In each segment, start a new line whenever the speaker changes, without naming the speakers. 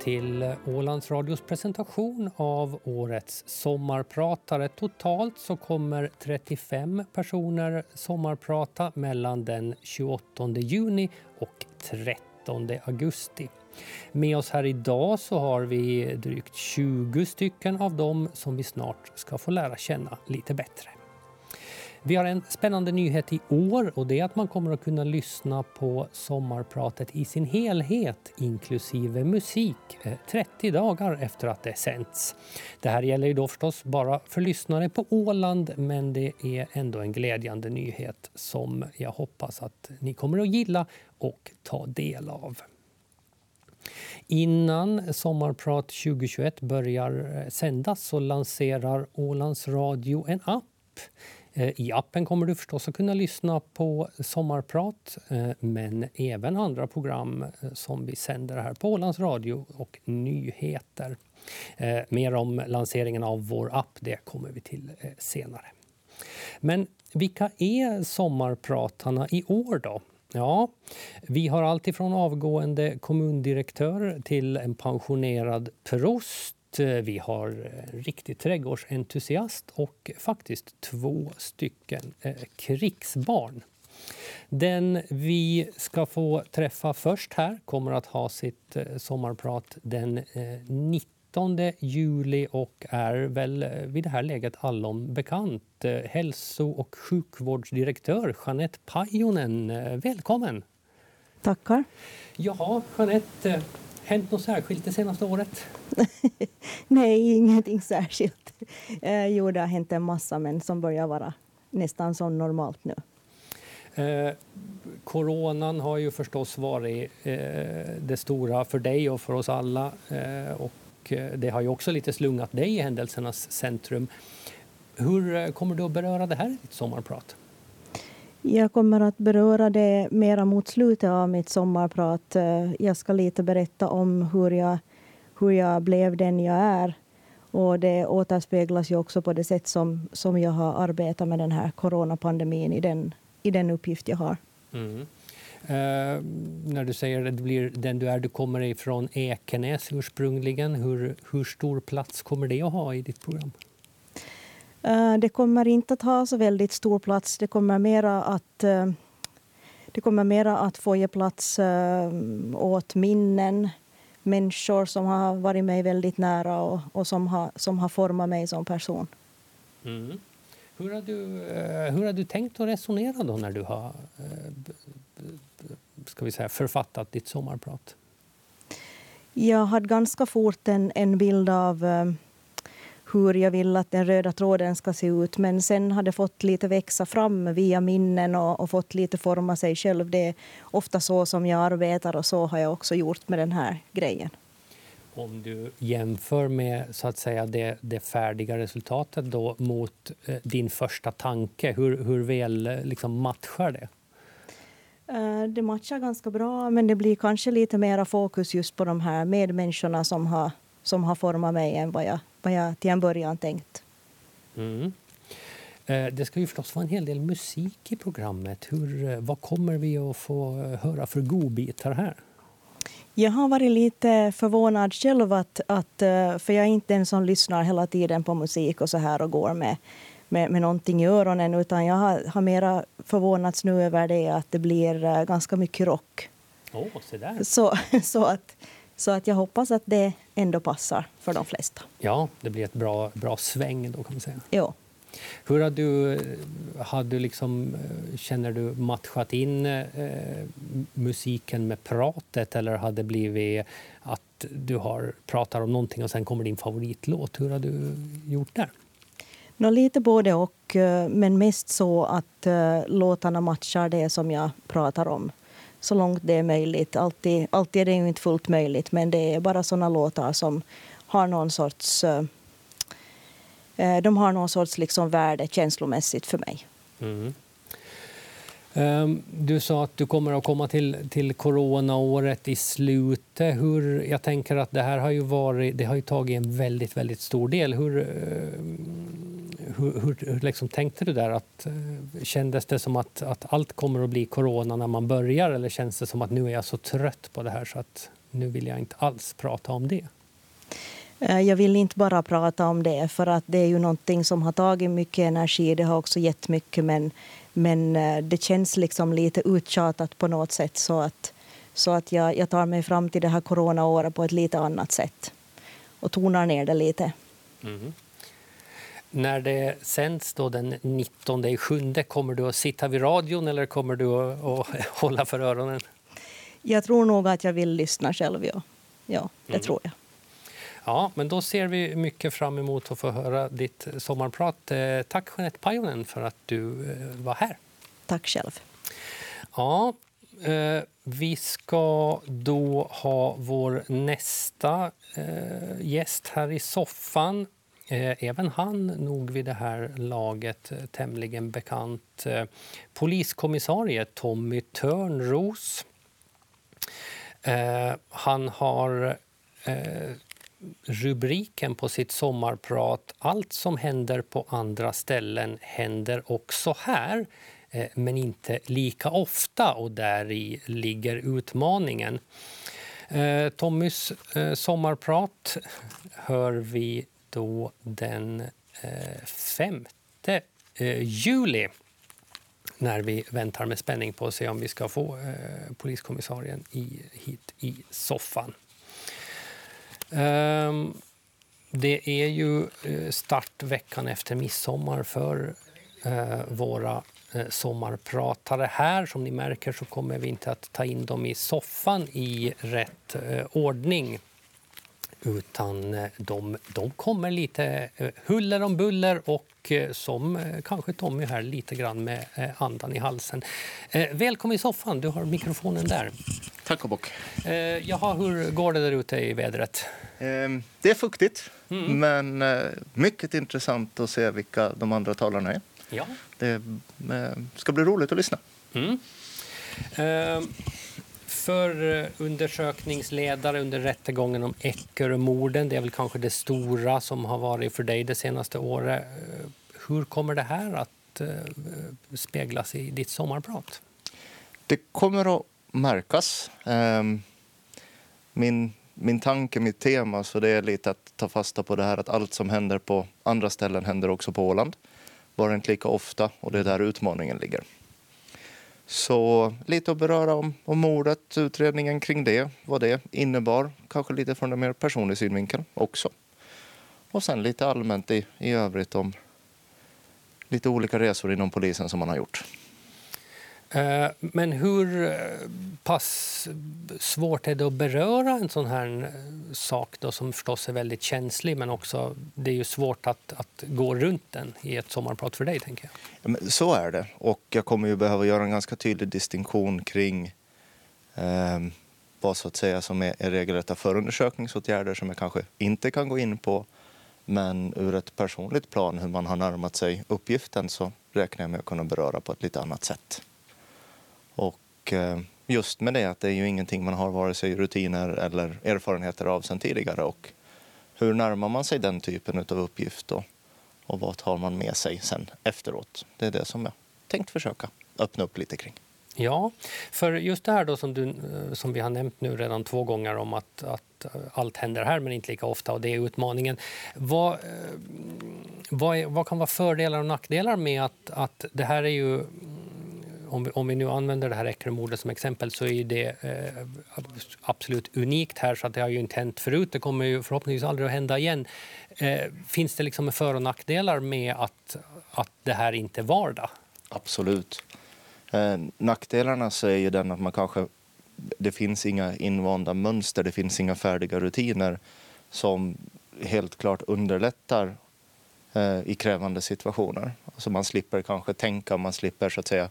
till Ålands Radios presentation av årets sommarpratare. Totalt så kommer 35 personer sommarprata mellan den 28 juni och 13 augusti. Med oss här idag så har vi drygt 20 stycken av dem som vi snart ska få lära känna lite bättre. Vi har en spännande nyhet i år och det är att man kommer att kunna lyssna på sommarpratet i sin helhet inklusive musik eh, 30 dagar efter att det sänts. Det här gäller ju då förstås bara för lyssnare på Åland men det är ändå en glädjande nyhet som jag hoppas att ni kommer att gilla och ta del av. Innan Sommarprat 2021 börjar eh, sändas så lanserar Ålands Radio en app Eh, I appen kommer du förstås att kunna lyssna på sommarprat eh, men även andra program eh, som vi sänder här på Ålands Radio och nyheter. Mer om lanseringen av vår app det kommer vi till senare. Men vilka är sommarpratarna i år då? Ja, vi har alltifrån avgående kommundirektör till en pensionerad prost vi har en riktig trädgårdsentusiast och faktiskt två stycken eh, krigsbarn. Den vi ska få träffa först här kommer att ha sitt eh, sommarprat den 19 juli och är väl vid det här läget allom bekant. Hälso och sjukvårdsdirektör Jeanette Pajonen, välkommen!
Tackar.
Jaha, Jeanette, hänt något särskilt det senaste året?
Nej, ingenting särskilt. Eh, jo, det har hänt en massa, men som börjar vara nästan som normalt nu.
Eh, coronan har ju förstås varit eh, det stora för dig och för oss alla. Eh, och eh, det har ju också lite slungat dig i händelsernas centrum. Hur eh, kommer du att beröra det här i ditt sommarprat?
Jag kommer att beröra det mera mot slutet av mitt sommarprat. Eh, jag ska lite berätta om hur jag, hur jag blev den jag är. Och det återspeglas ju också på det sätt som, som jag har arbetat med den här coronapandemin i den, i den uppgift jag har. Mm.
Eh, när du säger att du blir den du är, du kommer ifrån Ekenäs ursprungligen. Hur, hur stor plats kommer det att ha i ditt program?
Eh, det kommer inte att ha så väldigt stor plats. Det kommer mera att, eh, det kommer mera att få ge plats eh, åt minnen, människor som har varit mig väldigt nära och, och som, har, som har format mig som person.
Mm. Hur, har du, hur har du tänkt att resonera då när du har ska vi säga, författat ditt sommarprat?
Jag hade ganska fort en, en bild av hur jag vill att den röda tråden ska se ut. Men sen har det fått lite växa fram via minnen och, och, fått lite forma sig själv. Det är ofta så som jag arbetar och så har jag också gjort med den här grejen.
Om du jämför med så att säga det, det färdiga resultatet då mot eh, din första tanke, hur, hur väl eh, liksom matchar det?
Uh, det matchar ganska bra, men det blir kanske lite mera fokus just på de här medmänniskorna som har, som har format mig än vad jag vad jag till en början tänkt. Mm.
Eh, det ska ju förstås vara en hel del musik i programmet. Hur, eh, vad kommer vi att få höra för godbitar här?
Jag har varit lite förvånad själv, att, att, eh, för jag är inte en som lyssnar hela tiden på musik och så här och går med, med, med någonting i öronen, utan jag har, har mera förvånats nu över det att det blir ganska mycket rock.
Oh, så, där.
Så, så att så att jag hoppas att det ändå passar för de flesta.
Ja, det blir ett bra, bra sväng då kan man säga.
Ja.
Hur har du, har du liksom, känner du matchat in eh, musiken med pratet eller har det blivit att du har, pratar om någonting och sen kommer din favoritlåt? Hur har du gjort där?
Nå, lite både och, eh, men mest så att uh, låtarna matchar det som jag pratar om så långt det är möjligt. Alltid, alltid är det ju inte fullt möjligt, men det är bara såna låtar som har någon sorts... Eh, eh de har någon sorts liksom värde känslomässigt för mig. Mm.
Um, du sa att du kommer att komma till, till coronaåret i slutet. Hur, jag tänker att det här har ju, varit, det har ju tagit en väldigt, väldigt stor del. Hur, uh, hur, hur, hur liksom tänkte du där? Att, uh, kändes det som att, att allt kommer att bli corona när man börjar eller känns det som att nu är jag så trött på det här så att nu vill jag inte alls prata om det?
Eh, jag vill inte bara prata om det, för att det är ju någonting som har tagit mycket energi. Det har också gett mycket, men, men eh, det känns liksom lite uttjatat på något sätt. Så att, så att jag, jag tar mig fram till det här coronaåret på ett lite annat sätt och tonar ner det lite. Mm.
När det sänds då den 19 i sjunde, kommer du att sitta vid radion eller kommer du att, att hålla för öronen?
Jag tror nog att jag vill lyssna själv, ja. Ja, det mm. tror jag.
Ja, men då ser vi mycket fram emot att få höra ditt sommarprat. Eh, tack Jeanette Pajonen för att du eh, var här.
Tack själv.
Ja, eh, vi ska då ha vår nästa gäst här i soffan. Eh, även han nog vid det här laget eh, tämligen bekant. Eh, poliskommissarie Tommy Törnros. Han har rubriken på sitt sommarprat Allt som händer på andra ställen händer också här men inte lika ofta och där i ligger utmaningen. Tommys sommarprat hör vi då den eh, 5 eh, juli när vi väntar med spänning på att se om vi ska få eh, poliskommissarien hit i soffan. Ehm, det är ju start startveckan efter midsommar för eh, våra eh, sommarpratare här. Som ni märker så kommer vi inte att ta in dem i soffan i rätt ordning utan de, de kommer lite huller om buller och som kanske Tommy här lite grann med andan i halsen. Välkommen i soffan, du har mikrofonen där.
Tack och bock.
Jaha, hur går det där ute i vädret?
Ehm, det är fuktigt, mm. men eh, mycket intressant att se vilka de andra talarna är. Ja. Det eh, ska bli roligt att lyssna. Mm
förundersökningsledare för eh, undersökningsledare under rättegången om Eckerömorden, det är väl kanske det stora som har varit för dig det senaste året. Eh, hur kommer det här att eh, speglas i ditt sommarprat?
Det kommer att märkas. Ehm, min min tanke, mitt tema, så det är lite att ta fasta på det här att allt som händer på andra ställen händer också på Åland. Bara inte lika ofta och det är där utmaningen ligger. Så lite att beröra om, om mordet, utredningen kring det, vad det innebar. Kanske lite från en mer personlig synvinkel också. Och sen lite allmänt i, i övrigt om lite olika resor inom polisen som man har gjort.
Eh, men hur eh, pass svårt är det att beröra en sån här eh, sak då, som förstås är väldigt känslig men också det är ju svårt att, att gå runt den i ett sommarprat för dig? tänker
jag. Ja, så är det. Och jag kommer ju behöva göra en ganska tydlig distinktion kring eh, vad så att säga som är, är regelrätta förundersökningsåtgärder som jag kanske inte kan gå in på. Men ur ett personligt plan, hur man har närmat sig uppgiften, så räknar jag med att kunna beröra på ett lite annat sätt. Och eh, just med det att det är ju ingenting man har vare sig rutiner eller erfarenheter av sedan tidigare. Och hur närmar man sig den typen av uppgift och, och vad tar man med sig sen efteråt? Det är det som jag tänkt försöka öppna upp lite kring.
Ja, för just det här då som, du, eh, som vi har nämnt nu redan två gånger om att, att eh, allt händer här men inte lika ofta och det är utmaningen. Vad, vad, är, vad kan vara fördelar och nackdelar med att, att det här är ju om vi, om vi nu använder det här Ekremordet som exempel så är det eh, absolut unikt här så att det har ju inte hänt förut. Det kommer ju förhoppningsvis aldrig att hända igen. Eh, finns det liksom för och nackdelar med att, att det här inte är vardag?
Absolut. Eh, nackdelarna så är ju den att man kanske det finns inga invanda mönster, det finns inga färdiga rutiner som helt klart underlättar eh, i krävande situationer. Alltså man slipper kanske tänka, man slipper så att säga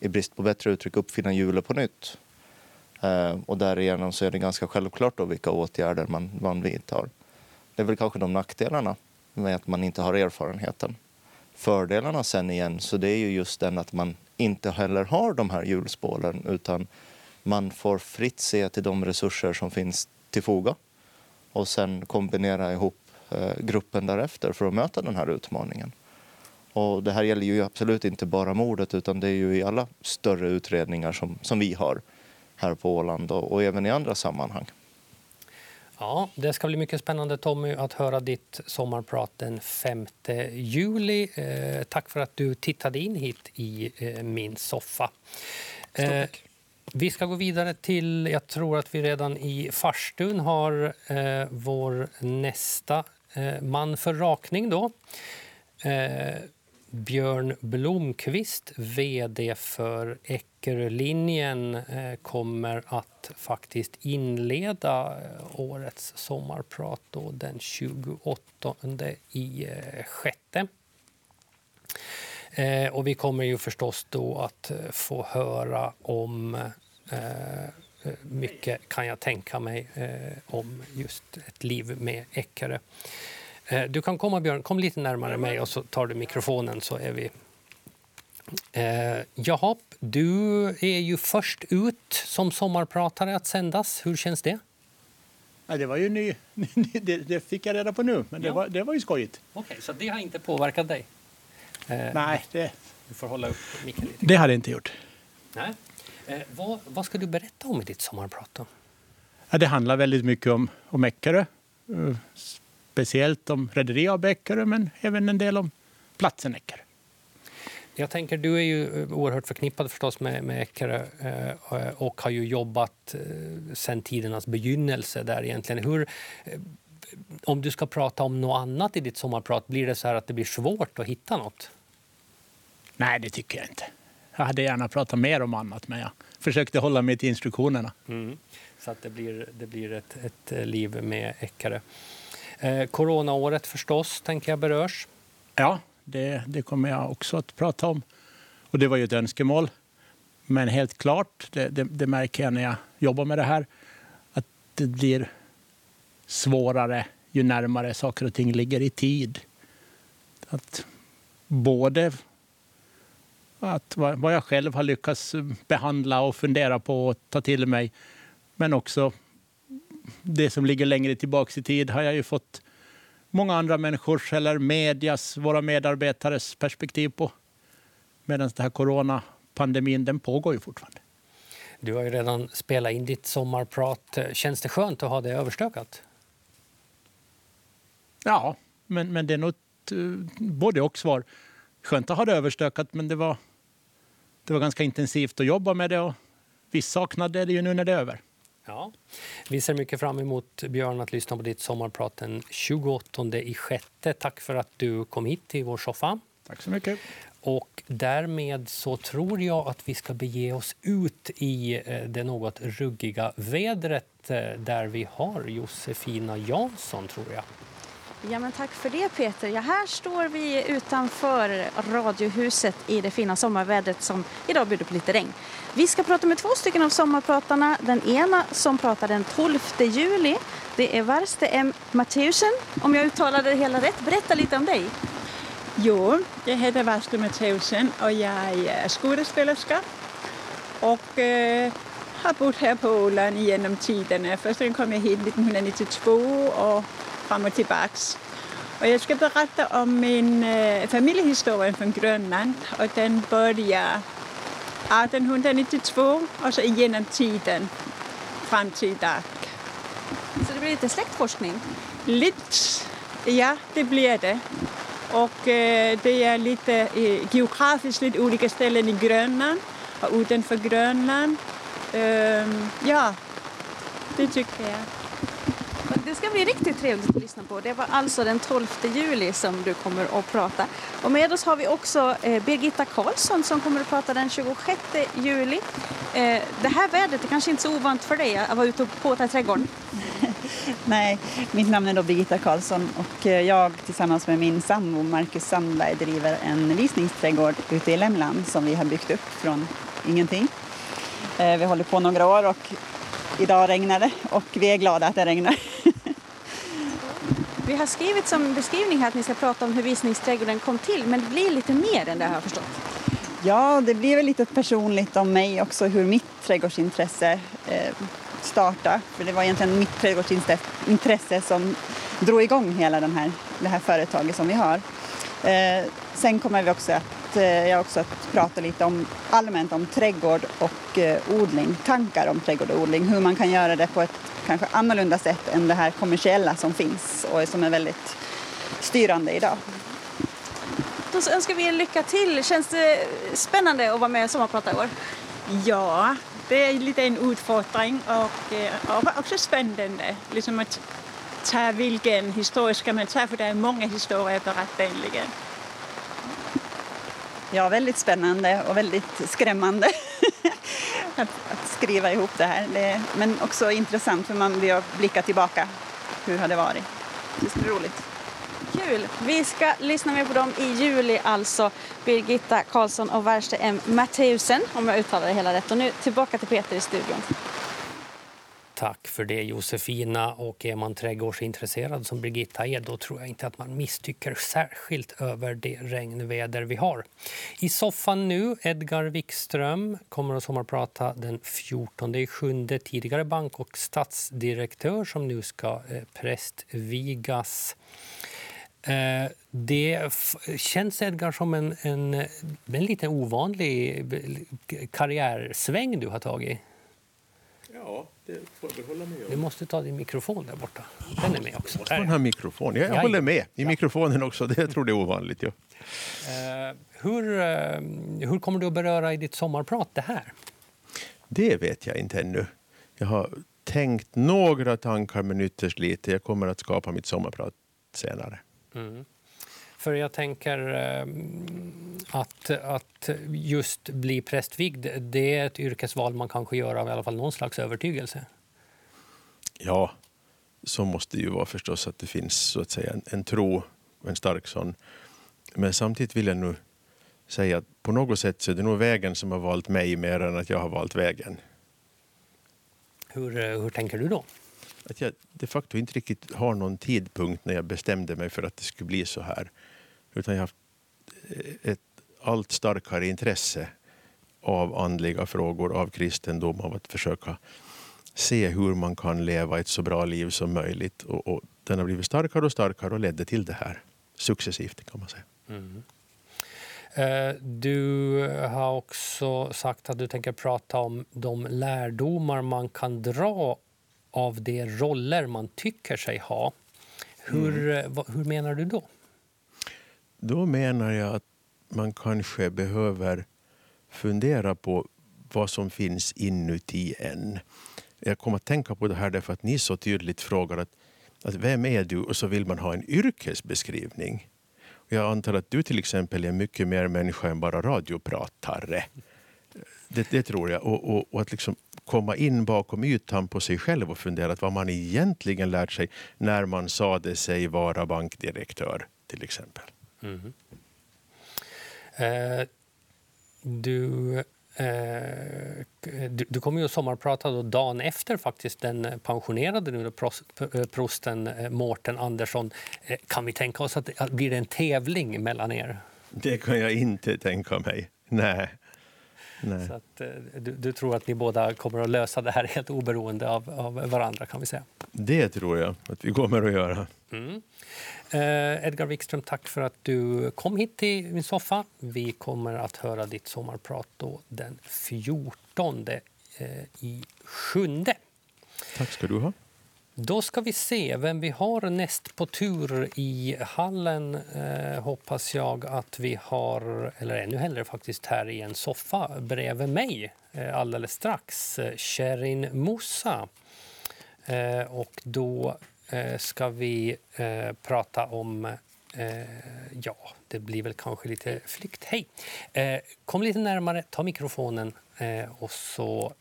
i brist på bättre uttryck uppfinna hjulet på nytt. Ehm, och därigenom så är det ganska självklart då vilka åtgärder man, man vidtar. Det är väl kanske de nackdelarna med att man inte har erfarenheten. Fördelarna sen igen, så det är ju just den att man inte heller har de här hjulspåren utan man får fritt se till de resurser som finns till foga och sen kombinera ihop eh, gruppen därefter för att möta den här utmaningen. Och det här gäller ju absolut inte bara mordet utan det är ju i alla större utredningar som, som vi har här på Åland och, och även i andra sammanhang.
Ja, det ska bli mycket spännande Tommy att höra ditt sommarprat den 5 juli. Eh, tack för att du tittade in hit i eh, min soffa. Eh, vi ska gå vidare till, jag tror att vi redan i farstun har eh, vår nästa eh, man för rakning då. Björn Blomqvist, vd för Eckerölinjen eh, kommer att faktiskt inleda eh, årets sommarprat då, den 28 i eh, sjätte. Och vi kommer ju förstås då att få höra om mycket, kan jag tänka mig, om just ett liv med Eckerö. Eh, du kan komma, Björn. Kom lite närmare mig och så tar du mikrofonen så är vi... Eh, jaha, du är ju först ut som sommarpratare att sändas. Hur känns det?
Ja, det var ju ny, det, det fick jag reda på nu, men det, ja. var, det var ju skojigt.
Okej, okay, så det har inte påverkat dig?
Eh, Nej, det...
Du får hålla upp micken lite.
Det har det inte gjort.
Nej. Eh, vad, vad, ska du berätta om i ditt sommarprat?
Ja, det handlar väldigt mycket om, om Eckerö. Speciellt om Rederi AB Eckerö, men även en del om platsen Eckerö.
Jag tänker, du är ju eh, oerhört förknippad förstås med, med Eckerö eh, och har ju jobbat eh, sedan tidernas begynnelse där egentligen. Hur, om du ska prata om något annat i ditt sommarprat, blir det så här att det blir svårt att hitta något?
Nej, det tycker jag inte. Jag hade gärna pratat mer om annat, men jag försökte hålla mig till instruktionerna.
Mm. Så att det blir, det blir ett, ett liv med Eckerö. Eh, coronaåret förstås, tänker jag berörs.
Ja, det, det kommer jag också att prata om. Och det var ju ett önskemål. Men helt klart, det, det, det, märker jag när jag jobbar med det här, att det blir svårare ju närmare saker och ting ligger i tid. Att både att vad jag själv har lyckats behandla och fundera på och ta till mig, men också det som ligger längre tillbaka i tid har jag ju fått många andra människors eller medias, våra medarbetares perspektiv på. Medan den här coronapandemin, den pågår ju fortfarande.
Du har ju redan spelat in ditt sommarprat. Känns det skönt att ha det överstökat?
Ja, men, men det är nog ett, eh, både och svar. Skönt att ha det överstökat, men det var, det var ganska intensivt att jobba med det och vi saknade det ju nu när det är över.
Ja. Vi ser mycket fram emot, Björn, att lyssna på ditt sommarprat den 28 i sjätte. Tack för att du kom hit till vår soffa.
Tack så mycket.
Och därmed så tror jag att vi ska bege oss ut i eh, det något ruggiga vädret eh, där vi har Josefina Jansson, tror jag.
Ja, men tack för det Peter. Ja, här står vi utanför Radiohuset i det fina sommarvädret som idag bjuder på lite regn. Vi ska prata med två stycken av sommarpratarna. Den ena som pratar den 12 juli, det är Varste M. Matheusen. Om jag uttalade det hela rätt, berätta lite om dig.
Jo, jag heter Varste Matheusen och jag är skådespelerska och eh, har bott här på Åland genom tiderna. Först kom jag hit 1992 och fram och tillbaks. Och jag ska berätta om min eh, familjehistoria från Grönland och den börjar 1892 och så genom tiden fram till idag.
Så det blir lite släktforskning?
Lite, ja det blir det. Och eh, det är lite eh, geografiskt lite olika ställen i Grönland och utanför Grönland. Ja, det tycker jag.
Det ska bli riktigt trevligt att lyssna på. Det var alltså den 12 juli som du kommer att prata. Och med oss har vi också eh, Birgitta Karlsson som kommer att prata den 26 juli. Eh, det här vädret är kanske inte så ovant för dig att vara ute och påta i trädgården.
Nej, mitt namn är då Birgitta Karlsson och eh, jag tillsammans med min sambo Marcus Sandberg driver en visningsträdgård ute i Lämland som vi har byggt upp från ingenting. Eh, vi håller på några år och idag regnar det och vi är glada att det regnar.
Vi har skrivit som beskrivning här att ni ska prata om hur visningsträdgården kom till, men det blir lite mer än det har jag förstått.
Ja, det blir väl lite personligt om mig också, hur mitt trädgårdsintresse eh, startade. För det var egentligen mitt trädgårdsintresse som drog igång hela den här, det här företaget som vi har. Eh, sen kommer vi också att tänkte jag också att prata lite om allmänt om trädgård och eh, odling, tankar om trädgård och odling, hur man kan göra det på ett kanske annorlunda sätt än det här kommersiella som finns och som är väldigt styrande idag.
Då önskar vi er lycka till. Känns det spännande att vara med och sommarprata i år?
Ja, det är lite en utfordring och, eh, och också spännande. Liksom att ta vilken historia ska man ta, för det är många historier att berätta egentligen.
Ja, väldigt spännande och väldigt skrämmande att, att, skriva ihop det här. Det, men också intressant för man vill blicka tillbaka. Hur har det varit? Det är roligt.
Kul! Vi ska lyssna mer på dem i juli alltså. Birgitta Karlsson och Värste M. Matteusen, om jag uttalar det hela rätt. Och nu tillbaka till Peter i studion.
Tack för det Josefina. Och är man trädgårdsintresserad som Birgitta är då tror jag inte att man misstycker särskilt över det regnväder vi har. I soffan nu, Edgar Wikström kommer att sommarprata den 14 sjunde tidigare bank och statsdirektör som nu ska eh, prästvigas. Eh, det känns Edgar som en, en, eh, en lite ovanlig karriärsväng du har tagit.
Ja, det med om.
Du måste ta din mikrofon där borta. Den är med också.
Måste man ha mikrofon? Jag, jag håller med. I mikrofonen också. Det, jag tror det är ovanligt. Ja.
Uh, hur, uh, hur kommer du att beröra i ditt sommarprat det här?
Det vet jag inte ännu. Jag har tänkt några tankar men ytterst lite. Jag kommer att skapa mitt sommarprat senare. Mm.
För jag tänker eh, att, att just bli prästvigd, det är ett yrkesval man kanske gör av i alla fall någon slags övertygelse.
Ja, så måste det ju vara förstås att det finns så att säga en, en tro, en stark sån. Men samtidigt vill jag nu säga att på något sätt så är det nog vägen som har valt mig mer än att jag har valt vägen.
Hur, eh, hur tänker du då?
Att jag de facto inte riktigt har någon tidpunkt när jag bestämde mig för att det skulle bli så här. Utan jag har haft ett allt starkare intresse av andliga frågor, av kristendom, av att försöka se hur man kan leva ett så bra liv som möjligt. Och, och den har blivit starkare och starkare och ledde till det här successivt kan man säga. Mm.
Eh, du har också sagt att du tänker prata om de lärdomar man kan dra av de roller man tycker sig ha. Hur, mm. hur menar du då?
Då menar jag att man kanske behöver fundera på vad som finns inuti en. Jag kommer att tänka på det här därför att ni så tydligt frågar att, att vem är du? Och så vill man ha en yrkesbeskrivning. Jag antar att du till exempel är mycket mer människa än bara radiopratare. Det, det tror jag. Och, och, och, att liksom komma in bakom ytan på sig själv och fundera på vad man egentligen lärt sig när man sade sig vara bankdirektör till exempel. Mm.
Eh, du, eh, du, du kommer ju att sommarprata då dagen efter faktiskt den pensionerade nu, eh, prosten eh, Mårten Andersson. Eh, kan vi tänka oss att det blir en tävling mellan er?
Det kan jag inte tänka mig. Nej.
Nej. Så att, du, du, tror att ni båda kommer att lösa det här helt oberoende av, av varandra? kan vi säga?
Det tror jag att vi kommer att göra.
Mm. Eh, Edgar Wikström, tack för att du kom hit till min soffa. Vi kommer att höra ditt sommarprat då den 14 eh, i sjunde.
Tack ska du ha.
Då ska vi se vem vi har näst på tur i hallen. Eh, hoppas jag att vi har, eller ännu hellre faktiskt här i en soffa bredvid mig eh, alldeles strax. Eh, Sherin Moussa. Eh, och då ska vi eh, prata om ja, det blir väl kanske lite flykt. Hej! kom lite närmare, ta mikrofonen och så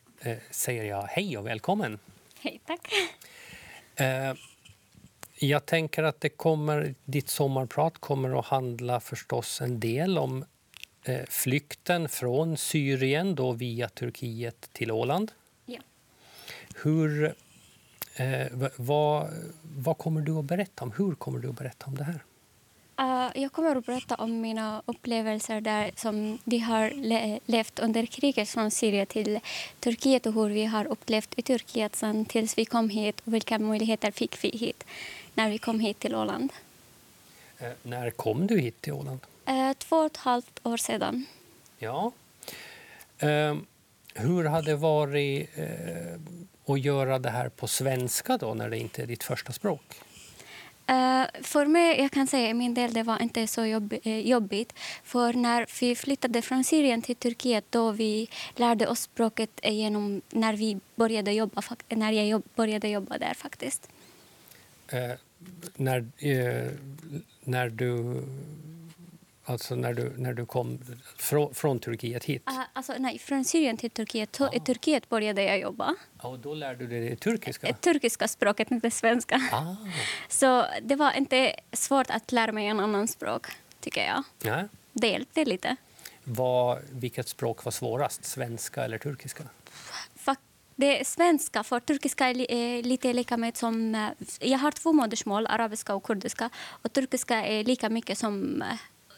säger jag hej och välkommen.
Hej, tack.
Eh, jag tänker att det kommer, ditt sommarprat kommer att handla förstås en del om eh, flykten från Syrien då via Turkiet till Åland.
Ja.
Hur, eh, vad, vad kommer du att berätta om? Hur kommer du att berätta om det här?
Uh, jag kommer att berätta om mina upplevelser där som de har le levt under kriget från Syrien till Turkiet och hur vi har upplevt i Turkiet sen tills vi kom hit och vilka möjligheter fick vi hit när vi kom hit till Åland.
Eh, när kom du hit till Åland?
Eh, två och ett halvt år sedan.
Ja. Eh, hur har det varit eh, att göra det här på svenska då, när det inte är ditt första språk?
Uh, för mig, jag kan säga min del, det var inte så jobb, uh, jobbigt. För när vi flyttade från Syrien till Turkiet, då vi lärde oss språket genom när vi började jobba, när jag jobb, började jobba där faktiskt.
Uh, när, när du Alltså när du, när du kom från, från Turkiet hit?
Uh, alltså, nej, från Syrien till Turkiet. I Turkiet började jag jobba.
och då lärde du dig det turkiska? Det
turkiska språket, inte svenska.
Ah.
Så det var inte svårt att lära mig en annan språk, tycker jag.
Ja.
Det hjälpte lite.
Var, vilket språk var svårast, svenska eller turkiska?
Det är svenska, för turkiska är lite lika med som... Eh, jag har två modersmål, arabiska och kurdiska. Och turkiska är lika mycket som eh,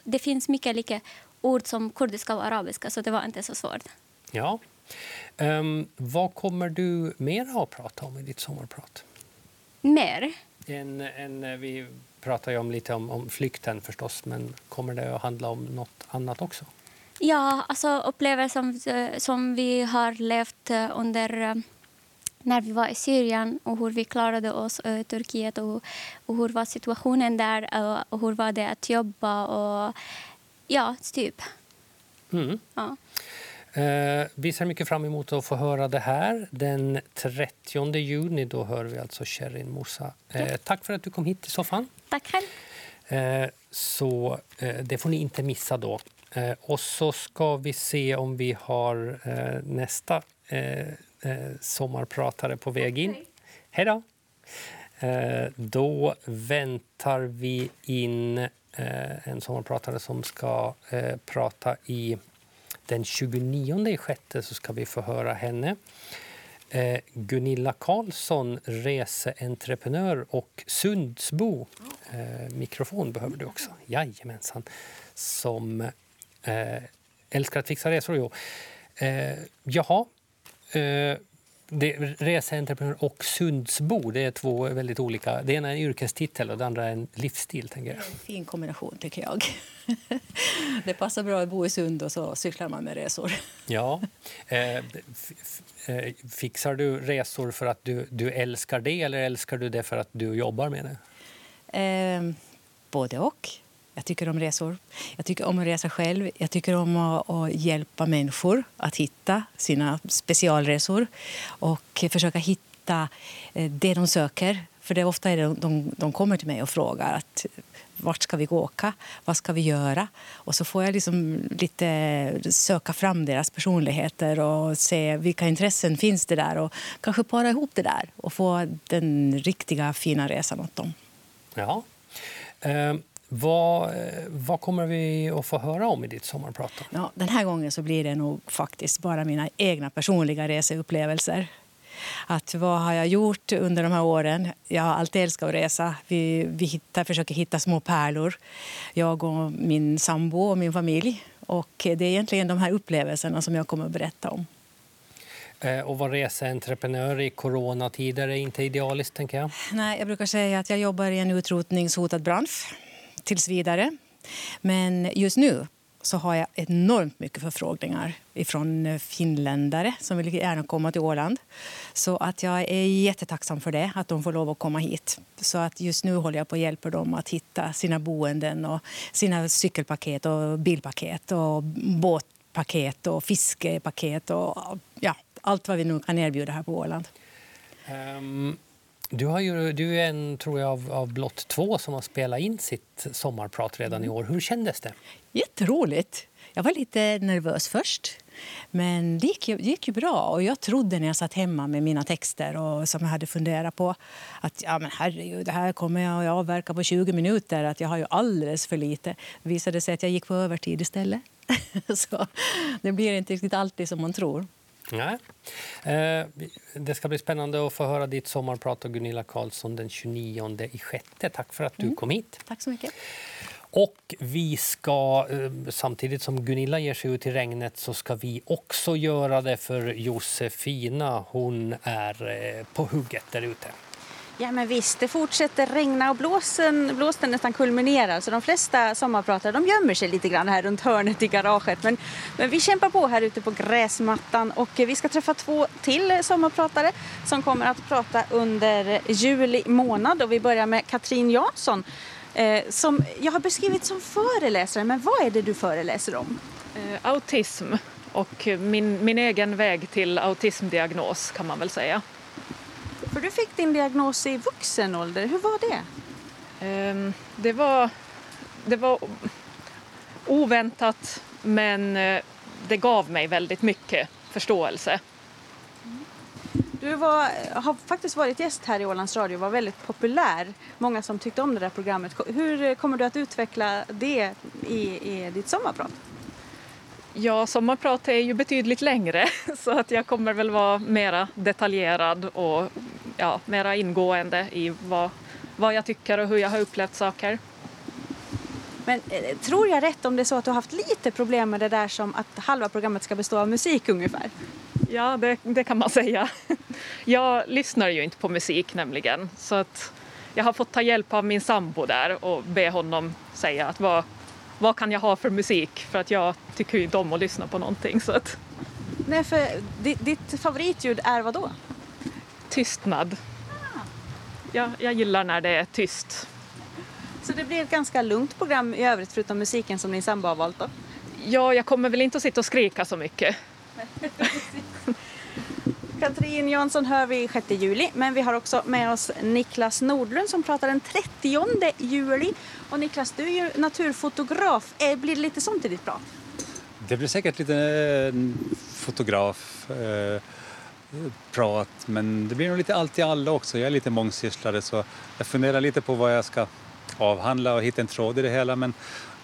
det finns mycket lika ord som kurdiska och arabiska, så det var inte så svårt.
Ja. Um, vad kommer du mer att prata om i ditt sommarprat?
Mer?
En, en, eh, vi pratar ju om lite om, om flykten förstås, men kommer det att handla om nåt annat också?
Ja, alltså upplevelser som, eh, som vi har levt eh, under när vi var i Syrien och hur vi klarade oss i Turkiet och, och hur var situationen där och hur var det att jobba och ja, typ.
Mm.
Ja.
Eh, vi ser mycket fram emot att få höra det här. Den 30 juni då hör vi alltså Sherin Moussa. Eh, ja. Tack för att du kom hit till soffan.
Tack själv.
Eh, så eh, det får ni inte missa då. Eh, och så ska vi se om vi har eh, nästa eh, sommarpratare på väg in. Hej då! Eh, då väntar vi in eh, en sommarpratare som ska eh, prata i den 29 i sjätte så ska vi få höra henne. Eh, Gunilla Karlsson, reseentreprenör och Sundsbo. Eh, mikrofon behöver du också. Jajamensan. Som eh, älskar att fixa resor. Jo. Eh, jaha, Eh, reseentreprenör och Sundsbo, det är två väldigt olika. Det ena är en yrkestitel och det andra är en livsstil. Tänker jag.
Det är en fin kombination tycker jag. det passar bra att bo i Sund och så cyklar man med resor.
Ja. Eh, eh, fixar du resor för att du, du älskar det eller älskar du det för att du jobbar med det?
Eh, både och. Jag tycker om resor. Jag tycker om att resa själv. Jag tycker om att, att, hjälpa människor att hitta sina specialresor och försöka hitta eh, det de söker. För det är ofta är det de, de kommer till mig och frågar att vart ska vi åka, vad ska vi göra? Och så får jag liksom lite söka fram deras personligheter och se vilka intressen finns det där och kanske para ihop det där och få den riktiga fina resan åt dem.
Ja. Um vad, vad kommer vi att få höra om i ditt sommarprat?
Ja, den här gången så blir det nog faktiskt bara mina egna personliga reseupplevelser. Att vad har jag gjort under de här åren? Jag har alltid älskat att resa. Vi, vi hittar, försöker hitta små pärlor, jag och min sambo och min familj. Och det är egentligen de här upplevelserna som jag kommer att berätta om.
Eh, och vara reseentreprenör i coronatider är inte idealiskt, tänker jag.
Nej, jag brukar säga att jag jobbar i en utrotningshotad bransch tills vidare. Men just nu så har jag enormt mycket förfrågningar från eh, finländare som vill gärna komma till Åland. Så att jag är jättetacksam för det, att de får lov att komma hit. Så att just nu håller jag på att hjälpa dem att hitta sina boenden och sina cykelpaket och bilpaket och båtpaket och fiskepaket och ja, allt vad vi nu kan erbjuda här på Åland.
Um, du, har ju, du är en tror jag, av, av blott två som har spelat in sitt sommarprat redan i år. Hur kändes det?
Jätteroligt. Jag var lite nervös först, men det gick, ju, det gick ju bra. Och jag trodde när jag satt hemma med mina texter och som jag hade funderat på att ja, men herregud, det här kommer jag att avverka på 20 minuter. Att jag har ju alldeles för lite. Det visade sig att jag gick på övertid istället. Så det blir inte riktigt alltid som man tror.
Nej. Eh, det ska bli spännande att få höra ditt sommarprat av Gunilla Karlsson den 29 i sjätte. Tack för att du mm. kom hit.
Tack så mycket.
Och vi ska, eh, samtidigt som Gunilla ger sig ut i regnet så ska vi också göra det för Josefina. Hon är eh, på hugget där ute.
Ja men visst, det fortsätter regna och blåsen, blåsten nästan kulminerar så de flesta sommarpratare de gömmer sig lite grann här runt hörnet i garaget. Men, men vi kämpar på här ute på gräsmattan och vi ska träffa två till sommarpratare som kommer att prata under juli månad och vi börjar med Katrin Jansson eh, som jag har beskrivit som föreläsare. Men vad är det du föreläser om?
Eh, autism och min, min egen väg till autismdiagnos kan man väl säga.
För du fick din diagnos i vuxen ålder. Hur var det?
Um, det var, det var oväntat men eh, det gav mig väldigt mycket förståelse.
Du var, har faktiskt varit gäst här i Ålands Radio och var väldigt populär. Många som tyckte om det där programmet. Hur kommer du att utveckla det i, i ditt sommarprat?
Ja, sommarprat är ju betydligt längre så att jag kommer väl vara mera detaljerad och ja, mera ingående i vad, vad jag tycker och hur jag har upplevt saker.
Men eh, tror jag rätt om det är så att du har haft lite problem med det där som att halva programmet ska bestå av musik ungefär?
Ja, det, det kan man säga. Jag lyssnar ju inte på musik nämligen så att jag har fått ta hjälp av min sambo där och be honom säga att vad, vad kan jag ha för musik för att jag tycker ju inte om att lyssna på någonting. Så att...
Nej, för ditt, favoritljud är vad då?
Tystnad. Ja, jag gillar när det är tyst.
Så det blir ett ganska lugnt program i övrigt förutom musiken som din sambo har valt då?
Ja, jag kommer väl inte att sitta och skrika så mycket.
Katrin Jansson hör vi 6 juli, men vi har också med oss Niklas Nordlund som pratar den 30 juli. Och Niklas, du är ju naturfotograf. Eh, blir det lite sånt i ditt prat?
Det blir säkert lite fotografprat, fotograf eh, prat, men det blir nog lite allt i alla också. Jag är lite mångsysslare så jag funderar lite på vad jag ska avhandla och hitta en tråd i det hela. Men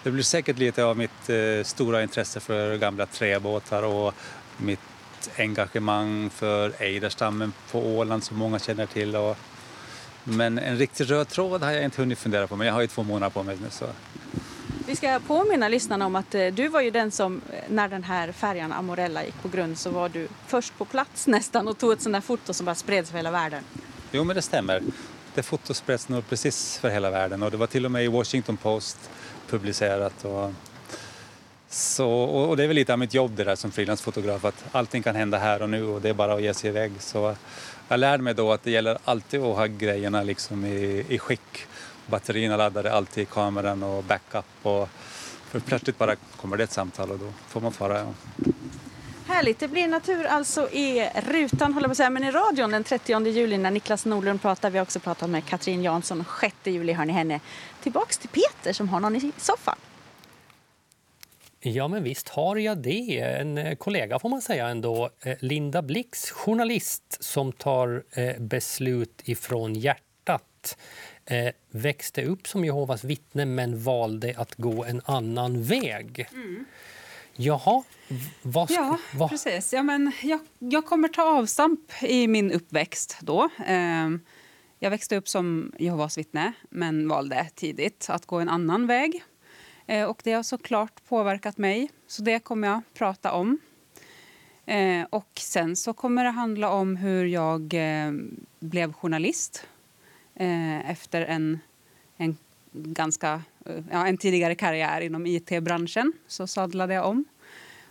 det blir säkert lite av mitt eh, stora intresse för gamla träbåtar och mitt engagemang för ejderstammen på Åland som många känner till. Och, men en riktig röd tråd har jag inte hunnit fundera på, men jag har ju två månader på mig nu. Så.
Vi ska påminna lyssnarna om att eh, du var ju den som, eh, när den här färjan Amorella gick på grund, så var du först på plats nästan och tog ett sånt där foto som bara spreds för hela världen.
Jo, men det stämmer. Det fotot spreds nog precis för hela världen och det var till och med i Washington Post publicerat. Och, så, och det är väl lite av mitt jobb det där som frilansfotograf, att allting kan hända här och nu och det är bara att ge sig iväg. Så jag lärde mig då att det gäller alltid att ha grejerna liksom i, i skick. Batterierna laddade alltid i kameran och backup. Och, för plötsligt bara kommer det ett samtal och då får man fara. Ja.
Härligt, det blir natur alltså i rutan, håller på att säga, men i radion den 30 juli när Niklas Nordlund pratar. Vi har också pratat med Katrin Jansson. 6 juli hör ni henne. Tillbaks till Peter som har någon i soffan.
Ja, men visst har jag det. En eh, kollega får man säga ändå. Eh, Linda Blix, journalist som tar eh, beslut ifrån hjärtat. Växte upp som Jehovas vittne men valde att gå en annan väg. Mm. Jaha, vad ska,
Ja,
vad?
precis. Ja, men jag, jag kommer ta avstamp i min uppväxt då. Ehm, jag växte upp som Jehovas vittne men valde tidigt att gå en annan väg. Eh, och det har såklart påverkat mig, så det kommer jag prata om. Eh, och sen så kommer det handla om hur jag eh, blev journalist eh, efter en, en ganska eh, ja, en tidigare karriär inom it-branschen. Så sadlade jag om.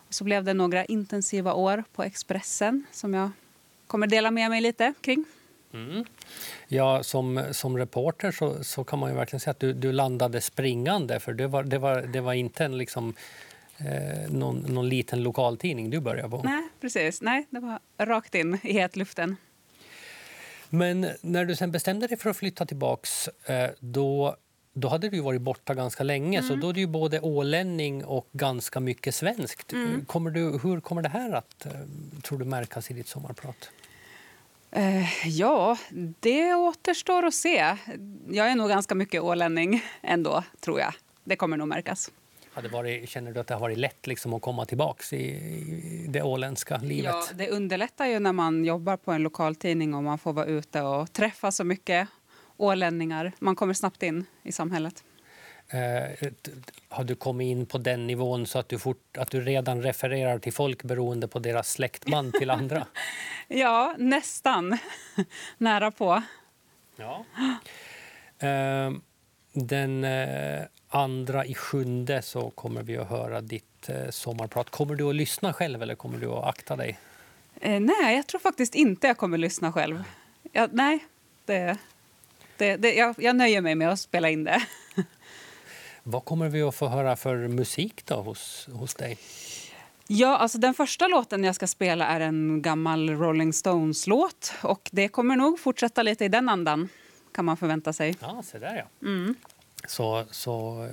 Och så blev det några intensiva år på Expressen som jag kommer dela med mig lite kring.
Mm. Ja, som, som reporter så, så kan man ju verkligen säga att du, du landade springande för det var, det var, det var inte en liksom, eh, någon, någon liten lokaltidning du började på.
Nej, precis. Nej, det var rakt in i hetluften.
Men när du sen bestämde dig för att flytta tillbaks eh, då, då hade du varit borta ganska länge mm. så då är du både ålänning och ganska mycket svenskt. Mm. Kommer du, hur kommer det här att eh, tror du märkas i ditt sommarprat?
Eh, ja, det återstår att se. Jag är nog ganska mycket ålänning ändå, tror jag. Det kommer nog märkas.
Hade varit, känner du att det har varit lätt liksom att komma tillbaka i, i det åländska livet?
Ja, det underlättar ju när man jobbar på en lokaltidning och man får vara ute och träffa så mycket ålänningar. Man kommer snabbt in i samhället.
Eh, har du kommit in på den nivån så att du, fort, att du redan refererar till folk beroende på deras släktband till andra?
ja, nästan. Nära på.
Ja. Eh, den eh, andra i sjunde så kommer vi att höra ditt eh, sommarprat. Kommer du att lyssna själv eller kommer du att akta dig?
Eh, nej, jag tror faktiskt inte jag kommer lyssna själv. Jag, nej, det, det, det, jag, jag nöjer mig med att spela in det.
Vad kommer vi att få höra för musik då hos, hos dig?
Ja, alltså den första låten jag ska spela är en gammal Rolling Stones-låt. Och det kommer nog fortsätta lite i den andan, kan man förvänta sig.
Ja, se där ja.
Mm.
Så, så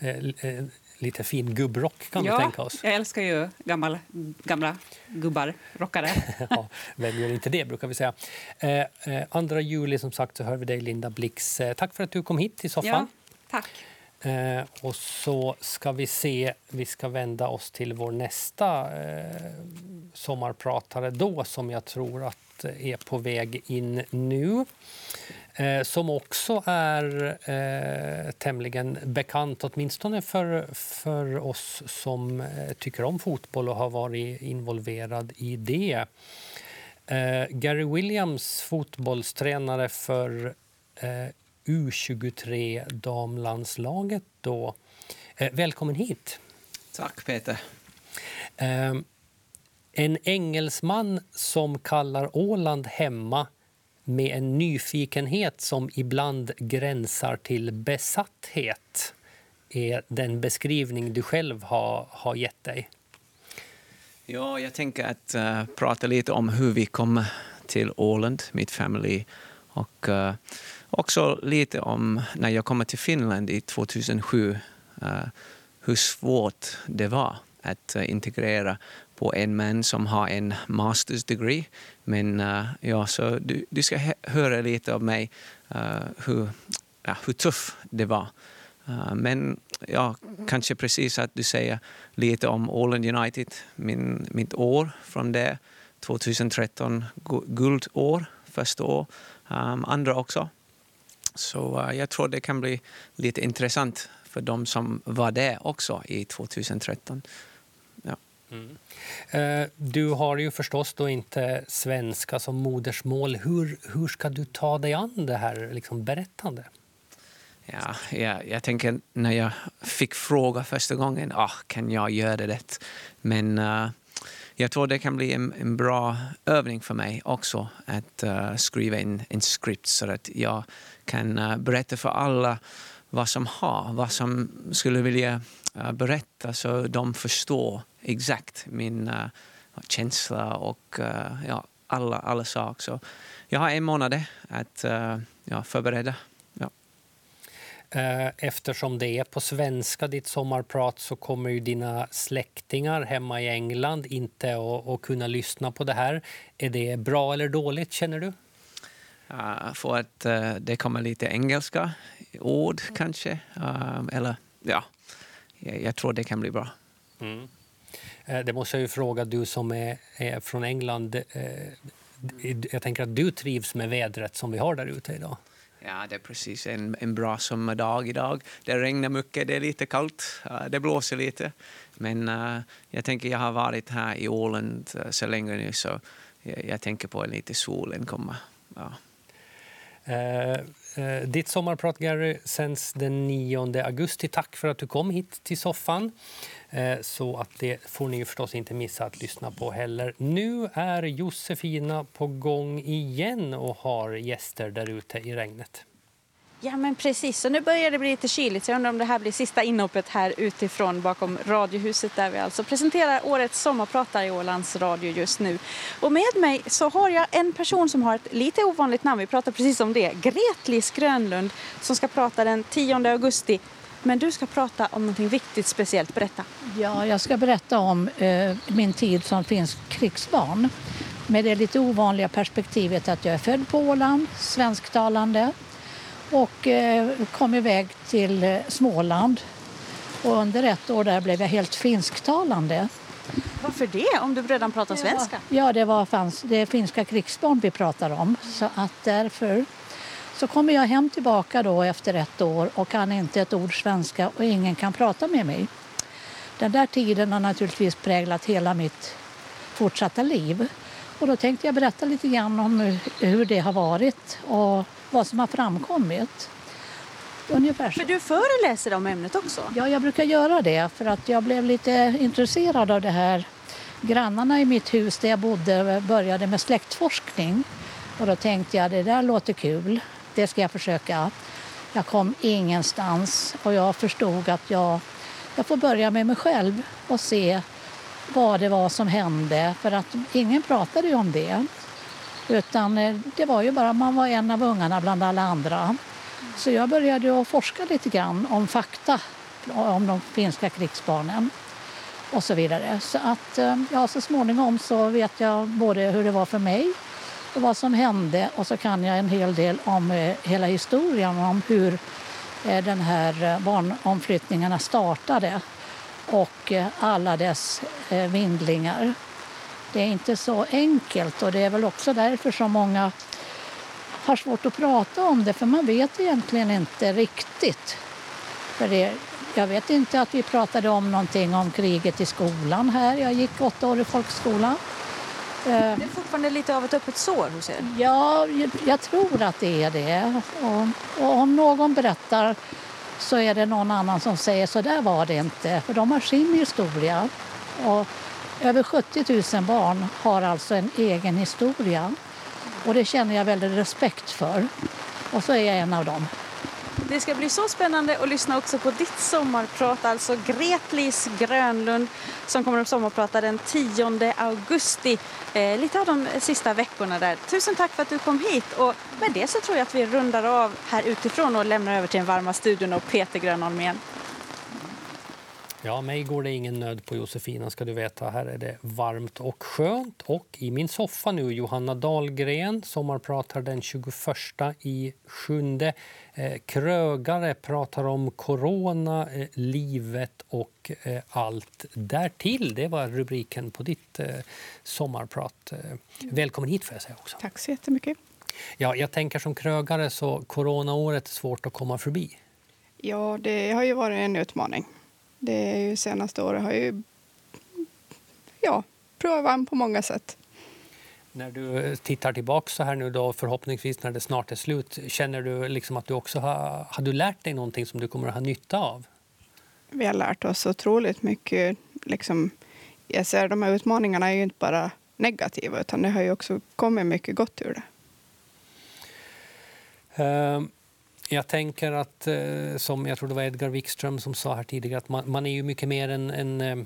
eh, eh, lite fin gubbrock kan
ja,
vi tänka oss.
jag älskar ju gammal, gamla gubbar, rockare.
ja, vem gör inte det, brukar vi säga. Eh, eh, andra juli som sagt så hör vi dig, Linda Blix. Eh, tack för att du kom hit till soffan.
Ja, tack.
Eh, och så ska vi se, vi ska vända oss till vår nästa eh, sommarpratare då som jag tror att är på väg in nu. Eh, som också är eh, tämligen bekant, åtminstone för, för oss som eh, tycker om fotboll och har varit involverad i det. Eh, Gary Williams, fotbollstränare för eh, eh, U23-damlandslaget. Då. Eh, välkommen hit.
Tack, Peter.
Eh, en engelsman som kallar Åland hemma med en nyfikenhet som ibland gränsar till besatthet är den beskrivning du själv har, har gett dig.
Ja, jag tänker att uh, prata lite om hur vi kom till Åland, mitt familj. Och uh, också lite om när jag kom till Finland i 2007, eh, hur svårt det var att eh, integrera på en man som har en masters degree. Men eh, ja, så du, du ska höra lite av mig hur, ja, hur tuff det var. Men ja, kanske precis att du säger lite om Åland United, min, mitt år från det. 2013, guldår, första år, um, andra också. Så jag tror det kan bli lite intressant för de som var där också i 2013. Ja.
Mm. Eh, du har ju förstås då inte svenska som modersmål. Hur, hur ska du ta dig an det här liksom, berättande?
Ja, jag, jag tänker när jag fick fråga första gången, ah, kan jag göra det? Men uh, jag tror det kan bli en, en, bra övning för mig också att uh, skriva in en skript så att jag kan uh, berätta för alla vad som har, vad som skulle vilja eh, berätta så de förstår exakt min uh, känsla och uh, ja, alla, alla saker. Så jag har en månad att uh, ja, förbereda. Ja.
Eftersom det är på svenska, ditt sommarprat, så kommer ju dina släktingar hemma i England inte att, att kunna lyssna på det här. Är det bra eller dåligt, känner du?
Uh, för att uh, det kommer lite engelska ord kanske. Uh, eller ja, jag, jag, tror det kan bli bra. Mm.
Eh, det måste jag ju fråga, du som är, är från England. Eh, jag tänker att du trivs med vädret som vi har där ute idag.
Ja, det är precis en, en bra sommardag idag. Det regnar mycket, det är lite kallt, det blåser lite. Men uh, jag tänker, jag har varit här i Åland eh, så länge nu så jag, jag tänker på att lite solen komma. Ja.
Uh, Eh, ditt sommarprat, Gary, sänds den 9 augusti. Tack för att du kom hit till soffan. Eh, så att det får ni förstås inte missa att lyssna på heller. Nu är Josefina på gång igen och har gäster där ute i regnet.
Ja men precis, så nu börjar det bli lite kyligt. Så jag undrar om det här blir sista inhoppet här utifrån bakom Radiohuset där vi alltså presenterar årets sommarpratare i Ålands Radio just nu. Och med mig så har jag en person som har ett lite ovanligt namn, vi pratar precis om det, Gretlis Grönlund som ska prata den 10 augusti. Men du ska prata om något viktigt speciellt. Berätta.
Ja, jag ska berätta om eh, min tid som finsk krigsbarn. Med det lite ovanliga perspektivet att jag är född på Åland, svensktalande och eh, kom iväg till eh, Småland. Och under ett år där blev jag helt finsktalande.
Varför det, om du redan pratar svenska?
Ja, det var fanns, det är finska krigsbarn vi pratar om. Så att därför så kommer jag hem tillbaka då efter ett år och kan inte ett ord svenska och ingen kan prata med mig. Den där tiden har naturligtvis präglat hela mitt fortsatta liv. Och då tänkte jag berätta lite grann om hur det har varit och vad som har framkommit.
Ungefär så. För du föreläser om ämnet också?
Ja, jag brukar göra det för att jag blev lite intresserad av det här. Grannarna i mitt hus där jag bodde började med släktforskning och då tänkte jag det där låter kul, det ska jag försöka. Jag kom ingenstans och jag förstod att jag, jag får börja med mig själv och se vad det var som hände för att ingen pratade ju om det. Utan eh, det var ju bara man var en av ungarna bland alla andra. Så jag började att forska lite grann om fakta om de finska krigsbarnen och så vidare. Så att eh, ja, så småningom så vet jag både hur det var för mig och vad som hände och så kan jag en hel del om eh, hela historien om hur eh, den här eh, barnomflyttningarna startade och alla dess vindlingar. Det är inte så enkelt och det är väl också därför som många har svårt att prata om det för man vet egentligen inte riktigt. För det, jag vet inte att vi pratade om någonting om kriget i skolan här. Jag gick åtta år i folkskola.
Det är fortfarande lite av ett öppet sår hos er?
Ja, jag tror att det är det. Och, och om någon berättar så är det någon annan som säger så där var det inte. För de har sin historia. Och över 70 000 barn har alltså en egen historia. Och det känner jag väldigt respekt för. Och så är jag en av dem.
Det ska bli så spännande att lyssna också på ditt sommarprat, alltså Gretlis Grönlund som kommer att sommarprata den 10 augusti, eh, lite av de sista veckorna där. Tusen tack för att du kom hit och med det så tror jag att vi rundar av här utifrån och lämnar över till den varma studion och Peter Grönholm igen.
Ja, mig går det ingen nöd på Josefina ska du veta. Här är det varmt och skönt. Och i min soffa nu Johanna Dahlgren, sommarpratar den 21 i sjunde. Eh, krögare pratar om corona, eh, livet och eh, allt därtill. Det var rubriken på ditt sommarprat. Välkommen hit får jag säga också.
Tack så jättemycket.
Ja, jag tänker som krögare så coronaåret är svårt att komma förbi.
Ja, det har ju varit en utmaning. Det är ju senaste året har ju ja, prövat på många sätt.
När du tittar tillbaka så här nu då, förhoppningsvis när det snart är slut, känner du liksom att du också har, har du lärt dig någonting som du kommer att ha nytta av?
Vi har lärt oss otroligt mycket. Liksom, jag ser de här utmaningarna är ju inte bara negativa, utan det har ju också kommit mycket gott ur det.
Uh, jag tänker att, eh, som jag tror det var Edgar Wikström som sa här tidigare, att man, man är ju mycket mer än, än eh,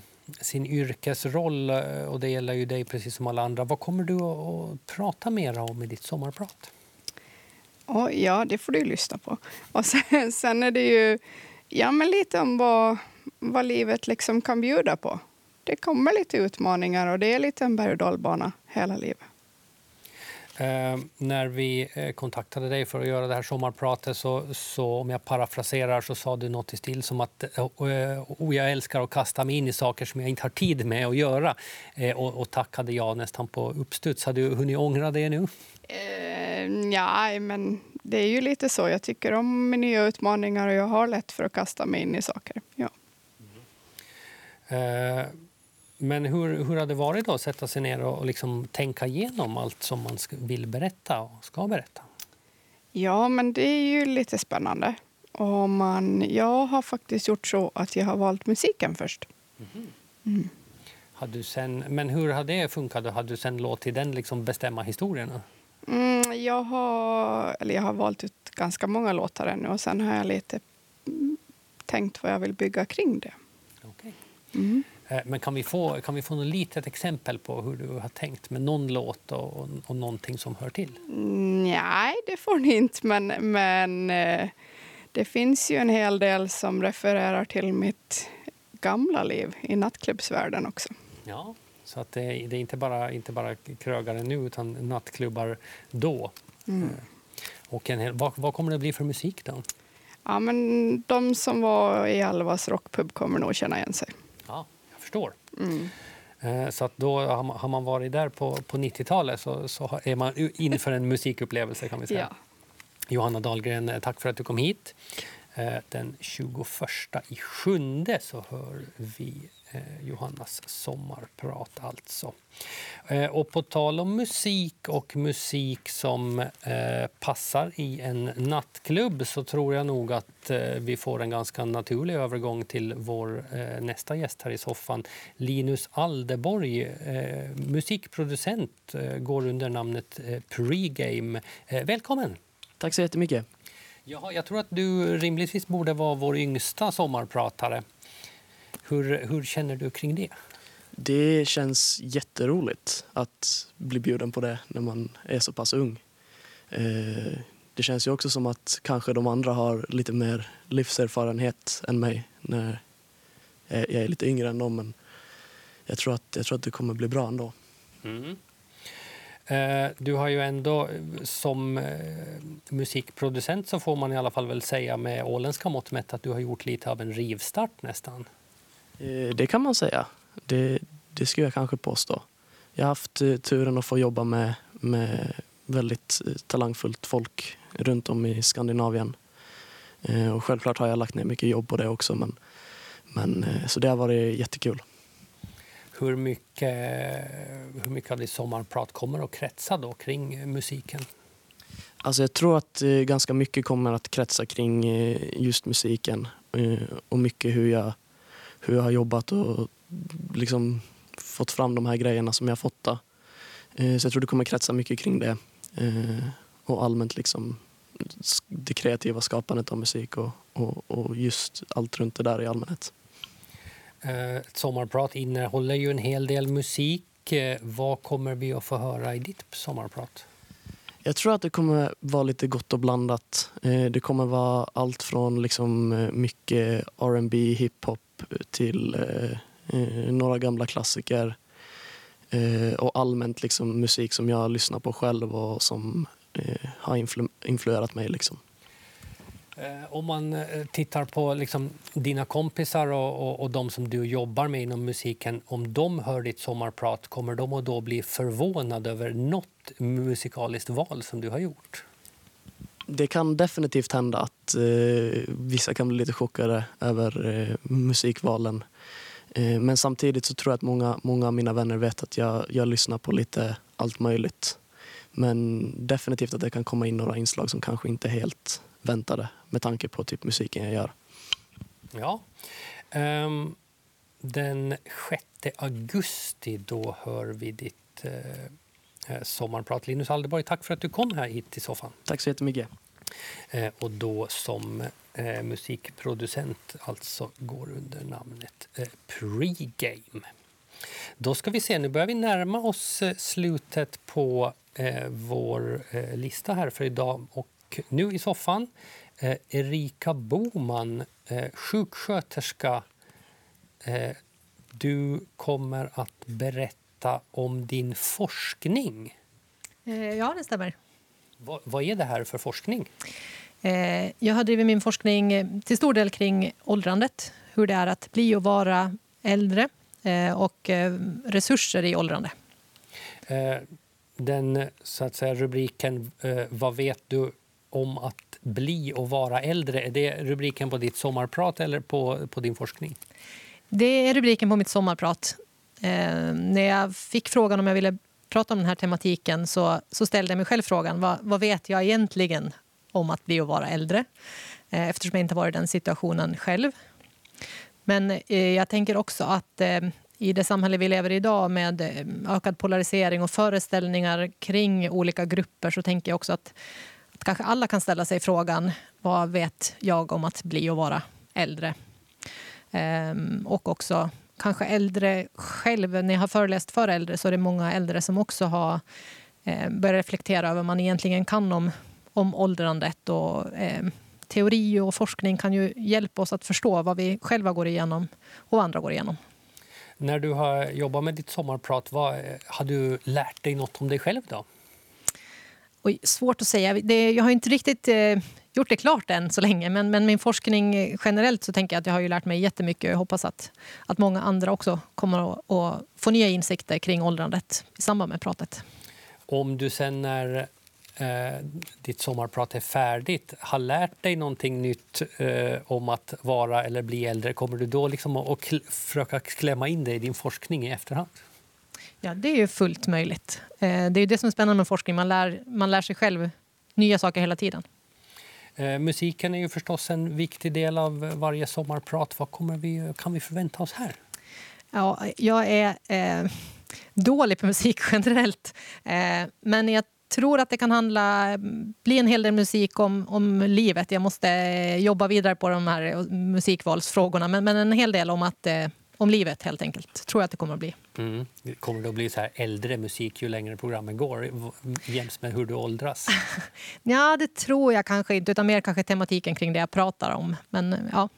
sin yrkesroll eh, och det gäller ju dig precis som alla andra. Vad kommer du att prata mer om i ditt sommarprat?
Oh, ja, det får du lyssna på. Och sen, sen, är det ju ja, men lite om vad, vad livet liksom kan bjuda på. Det kommer lite utmaningar och det är lite en berg och dalbana hela livet.
Eh, när vi eh, kontaktade dig för att göra det här sommarpratet så, så om jag parafraserar så sa du något i stil som att eh, oh, jag älskar att kasta mig in i saker som jag inte har tid med att göra. Eh, och, och tackade jag nästan på uppstuds. Har du hunnit ångra det nu?
Eh, ja, men det är ju lite så. Jag tycker om nya utmaningar och jag har lätt för att kasta mig in i saker. Ja.
Mm. Men hur, hur har det varit då att sätta sig ner och liksom tänka igenom allt som man vill berätta och ska berätta?
Ja, men det är ju lite spännande. Och man, jag har faktiskt gjort så att jag har valt musiken först. Mm.
Mm. Har du sen, men hur har det funkat? Har du sen låtit den liksom bestämma historierna?
Mm, jag, har, eller jag har valt ut ganska många låtar ännu och sen har jag lite tänkt vad jag vill bygga kring det.
Okay. Mm. Eh, men kan vi få, kan vi få något litet exempel på hur du har tänkt med någon låt och, och någonting som hör till?
Mm, nej, det får ni inte, men, men eh, det finns ju en hel del som refererar till mitt gamla liv i nattklubbsvärlden också.
Ja, så att det, det är inte bara, inte bara krögare nu, utan nattklubbar då. Mm. Eh, och en vad, vad kommer det bli för musik då?
Ja, men de som var i Alvas rockpub kommer nog känna igen sig.
Förstår. Mm. Eh, så att då har man varit där på, på 90-talet så, så är man inför en musikupplevelse kan vi säga. Ja. Johanna Dahlgren, eh, tack för att du kom hit. Eh, den 21 i sjunde så hör vi Johannas sommarprat alltså. Eh, och på tal om musik och musik som passar i en nattklubb så tror jag nog att vi får en ganska naturlig övergång till vår nästa gäst här i soffan. Linus Aldeborg, musikproducent, går under namnet Pregame. Välkommen!
Tack så jättemycket.
Jaha, jag tror att du rimligtvis borde vara vår yngsta sommarpratare. Hur, hur känner du kring det?
Det känns jätteroligt att bli bjuden på det när man är så pass ung. Eh, det känns ju också som att kanske de andra har lite mer livserfarenhet än mig när jag är lite yngre än dem. Men jag tror att, jag tror att det kommer bli bra ändå. Mm.
Eh, du har ju ändå som eh, musikproducent så får man i alla fall väl säga med åländska mått mätt att du har gjort lite av en rivstart nästan.
Eh, det kan man säga. Det, det skulle jag kanske påstå. Jag har haft turen att få jobba med, med väldigt talangfullt folk runt om i Skandinavien. Och självklart har jag lagt ner mycket jobb på det också. Men, men, så det har varit jättekul
hur mycket, hur mycket av ditt sommarprat kommer att kretsa då kring musiken?
Alltså jag tror att eh, ganska mycket kommer att kretsa kring eh, just musiken eh, och mycket hur jag, hur jag har jobbat och liksom fått fram de här grejerna som jag har fått. Då. Så jag tror det kommer kretsa mycket kring det och allmänt liksom det kreativa skapandet av musik och, och, och just allt runt det där i allmänhet.
Eh, ett sommarprat innehåller ju en hel del musik. Eh, vad kommer vi att få höra i ditt sommarprat?
Jag tror att det kommer vara lite gott och blandat. Eh, det kommer vara allt från liksom mycket R&B, hiphop till eh, eh, några gamla klassiker eh, och allmänt liksom musik som jag lyssnar på själv och som har influerat mig. Liksom.
Om man tittar på liksom dina kompisar och, och, och, de som du jobbar med inom musiken, om de hör ditt sommarprat, kommer de att då bli förvånade över något musikaliskt val som du har gjort?
Det kan definitivt hända att eh, vissa kan bli lite chockade över eh, musikvalen. Eh, men samtidigt så tror jag att många, många av mina vänner vet att jag, jag lyssnar på lite allt möjligt. Men definitivt att det kan komma in några inslag som kanske inte är helt väntade med tanke på typ musiken jag gör.
Ja. Um, den 6 augusti då hör vi ditt uh, sommarprat. Linus Alderborg, tack för att du kom här hit till soffan.
Tack så jättemycket.
Uh, och då som uh, musikproducent alltså går under namnet Pregame. Då ska vi se, nu börjar vi närma oss slutet på vår lista här för idag. Och nu i soffan eh, Erika Boman, eh, sjuksköterska. Eh, du kommer att berätta om din forskning.
Eh, ja, det stämmer.
Va, vad är det här för forskning?
Eh, jag har drivit min forskning eh, till stor del kring åldrandet. Hur det är att bli och vara äldre och resurser i åldrande.
Den så att säga, rubriken Vad vet du om att bli och vara äldre. Är det rubriken på ditt sommarprat eller på, på din forskning?
Det är rubriken på mitt sommarprat. Eh, när jag fick frågan om jag ville prata om den här tematiken så, så ställde jag mig själv frågan vad, vad vet jag egentligen om att bli och vara äldre? Eh, eftersom jag inte varit i den situationen själv. Men eh, jag tänker också att eh, i det samhälle vi lever i idag med eh, ökad polarisering och föreställningar kring olika grupper så tänker jag också att att kanske alla kan ställa sig frågan vad vet jag om att bli och vara äldre? Ehm, och också kanske äldre själv. När jag har föreläst för äldre så är det många äldre som också har eh, börjat reflektera över vad man egentligen kan om, om åldrandet. Och, eh, teori och forskning kan ju hjälpa oss att förstå vad vi själva går igenom och vad andra går igenom.
När du har jobbat med ditt sommarprat, vad, har du lärt dig något om dig själv? då?
Oj, svårt att säga. Det, jag har inte riktigt eh, gjort det klart än så länge. Men, men min forskning generellt så tänker jag att jag har ju lärt mig jättemycket. Jag hoppas att, att många andra också kommer att, att få nya insikter kring åldrandet i samband med pratet.
Om du sen när eh, ditt sommarprat är färdigt har lärt dig någonting nytt eh, om att vara eller bli äldre, kommer du då liksom att kl försöka klämma in det i din forskning i efterhand?
Ja, det är ju fullt möjligt. Eh, det är det som är spännande med forskning. Man lär, man lär sig själv nya saker hela tiden.
Eh, musiken är ju förstås en viktig del av varje sommarprat. Vad kommer vi, kan vi förvänta oss här?
Ja, jag är eh, dålig på musik generellt. Eh, men jag tror att det kan handla, bli en hel del musik om, om livet. Jag måste eh, jobba vidare på de här eh, musikvalsfrågorna. Men, men en hel del om, att, eh, om livet helt enkelt. Tror jag att det kommer att bli.
Mm. Kommer det att bli så här äldre musik ju längre programmen går? Jäms med hur du åldras?
ja, det tror jag kanske inte. Utan mer kanske tematiken kring det jag pratar om. Men, ja.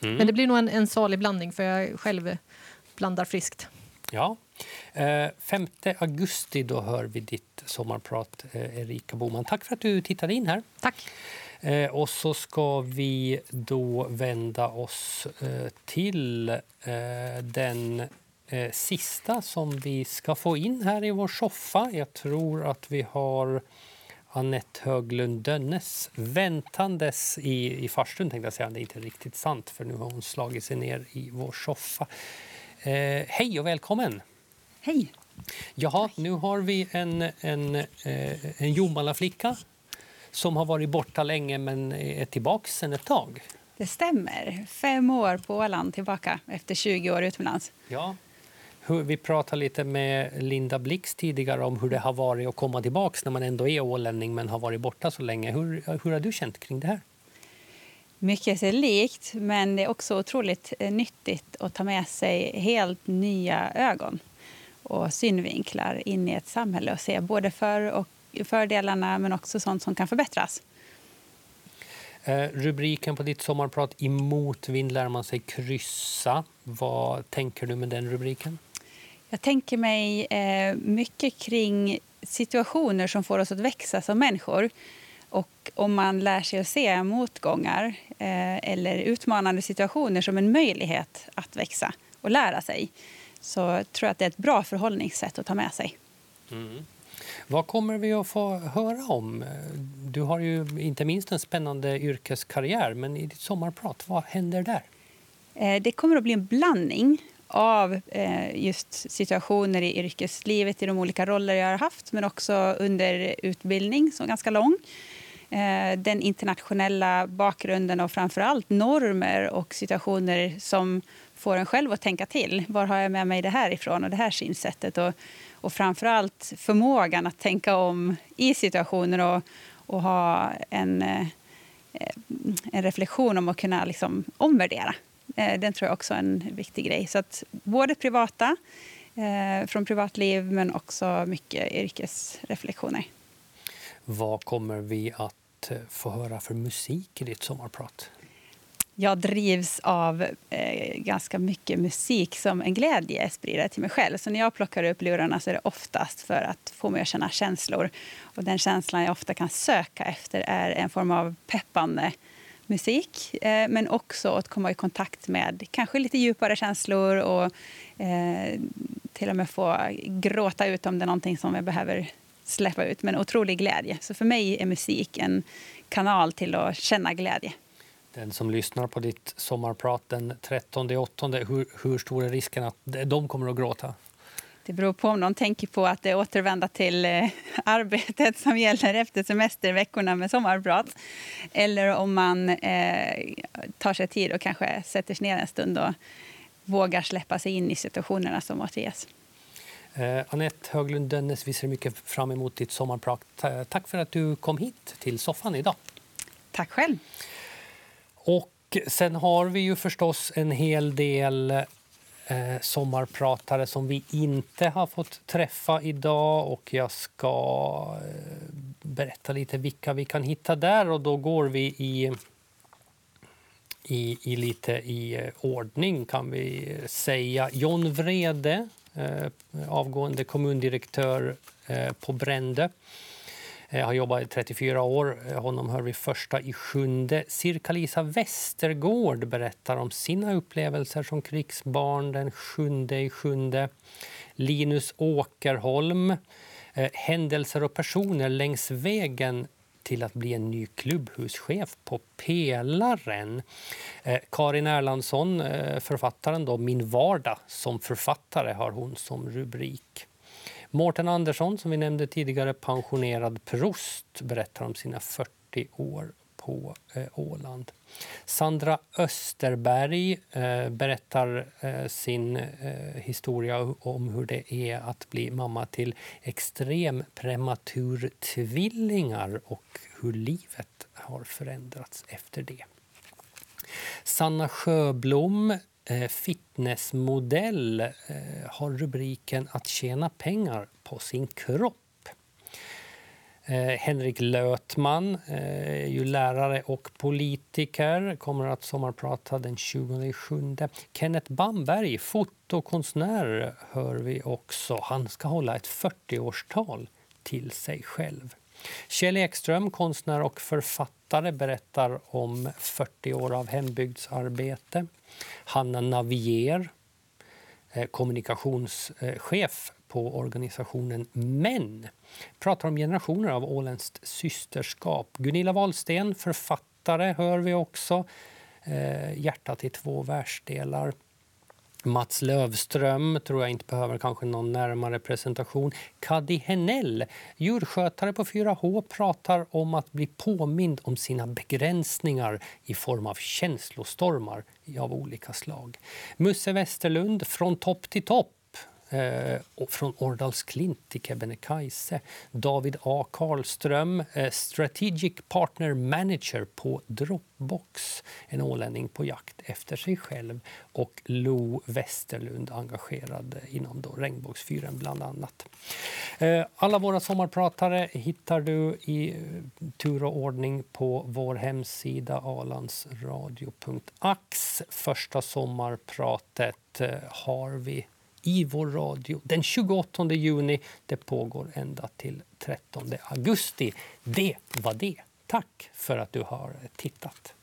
Mm. Men det blir nog en, en salig blandning för jag själv blandar friskt.
Ja. 5 eh, augusti då hör vi ditt sommarprat, eh, Erika Boman. Tack för att du tittade in här.
Tack.
Eh, och så ska vi då vända oss till den sista som vi ska få in här i vår soffa. Jag tror att vi har Annette Höglund Dönnes väntandes i, i farstun. Tänkte jag säga. Det är inte riktigt sant, för nu har hon slagit sig ner i vår soffa. Eh, hej och välkommen!
Hej!
Jaha, nu har vi en, en, eh, en Jomala-flicka som har varit borta länge men är tillbaka sen ett tag.
Det stämmer. Fem år på Åland tillbaka efter 20 år utomlands.
Ja. Vi pratade lite med Linda Blix tidigare om hur det har varit att komma tillbaka när man ändå är ålänning men har varit borta så länge. Hur, hur har du känt kring det här?
Mycket sig likt, men det är också otroligt eh, nyttigt att ta med sig helt nya ögon och synvinklar in i ett samhälle och se både för och fördelarna men också sånt som kan förbättras.
Eh, rubriken på ditt sommarprat, I motvind lär man sig kryssa. Vad tänker du med den rubriken?
Jag tänker mig eh, mycket kring situationer som får oss att växa som människor. Och om man lär sig att se motgångar eh, eller utmanande situationer som en möjlighet att växa och lära sig så tror jag att det är ett bra förhållningssätt att ta med sig.
Mm. Vad kommer vi att få höra om? Du har ju inte minst en spännande yrkeskarriär, men i ditt sommarprat, vad händer där?
Eh, det kommer att bli en blandning av eh, just situationer i yrkeslivet i de olika roller jag har haft, men också under utbildning som är ganska lång. Eh, den internationella bakgrunden och framför allt normer och situationer som får en själv att tänka till. Var har jag med mig det här ifrån och det här synsättet? Och, och framför allt förmågan att tänka om i situationer och, och ha en, eh, en reflektion om att kunna liksom omvärdera. Eh, den tror jag också är en viktig grej. Så att både privata, eh, från privatliv men också mycket yrkesreflektioner.
Vad kommer vi att få höra för musik i ditt sommarprat?
Jag drivs av eh, ganska mycket musik som en glädje sprider till mig själv. Så när jag plockar upp lurarna så är det oftast för att få mig att känna känslor. Och den känslan jag ofta kan söka efter är en form av peppande musik. Eh, men också att komma i kontakt med kanske lite djupare känslor och eh, till och med få gråta ut om det är någonting som jag behöver släppa ut Men otrolig glädje. Så för mig är musik en kanal till att känna glädje.
Den som lyssnar på ditt sommarprat den 13 8, hur, hur stor är risken att de kommer att gråta?
Det beror på om de tänker på att det återvända till eh, arbetet som gäller efter semesterveckorna med sommarprat. Eller om man eh, tar sig tid och kanske sätter sig ner en stund och vågar släppa sig in i situationerna som återges.
Eh, Anette Höglund Dönnes, vi ser mycket fram emot ditt sommarprat. Tack för att du kom hit till soffan idag.
Tack själv.
Och sen har vi ju förstås en hel del eh, sommarpratare som vi inte har fått träffa idag och jag ska eh, berätta lite vilka vi kan hitta där och då går vi i i, i lite i eh, ordning kan vi säga. John Vrede Eh, avgående kommundirektör eh, på Brände. Jag har jobbat i 34 år. Eh, honom hör vi första i sjunde. Cirka-Lisa Westergård berättar om sina upplevelser som krigsbarn den sjunde i sjunde. Linus Åkerholm eh, händelser och personer längs vägen till att bli en ny klubbhuschef på Pelaren. Eh, Karin Erlandsson, eh, författaren, då, Min vardag som författare har hon som rubrik. Mårten Andersson, som vi nämnde tidigare, pensionerad prost, berättar om sina 40 år på eh, Åland. Sandra Österberg eh, berättar eh, sin eh, historia om hur det är att bli mamma till extremprematurtvillingar och hur livet har förändrats efter det. Sanna Sjöblom, Eh, fitnessmodell, eh, har rubriken Att tjäna pengar på sin kropp. Eh, Henrik Lötman, är ju lärare och politiker, kommer att sommarprata den 27. Kenneth Bamberg, fotokonstnär, hör vi också. Han ska hålla ett 40-årstal till sig själv. Kjell Ekström, konstnär och författare, berättar om 40 år av hembygdsarbete. Hanna Navier, eh, kommunikationschef på organisationen MÄN pratar om generationer av åländskt systerskap. Gunilla Wahlsten, författare, hör vi också. Eh, hjärtat i två världsdelar. Mats Lövström tror jag inte behöver kanske någon närmare presentation. Kadi Henell, djurskötare på 4H, pratar om att bli påmind om sina begränsningar i form av känslostormar av olika slag. Musse Westerlund, från topp till topp Eh, från Årdalsklint till Kebnekaise. David A Karlström, eh, Strategic Partner Manager på Dropbox. En ålänning på jakt efter sig själv. Och Lo Westerlund, engagerad inom då Regnbågsfyren bland annat. Eh, alla våra sommarpratare hittar du i eh, tur och ordning på vår hemsida alandsradio.ax. Första sommarpratet eh, har vi i vår radio den 28 juni. Det pågår ända till 13 augusti. Det var det. Tack för att du har tittat.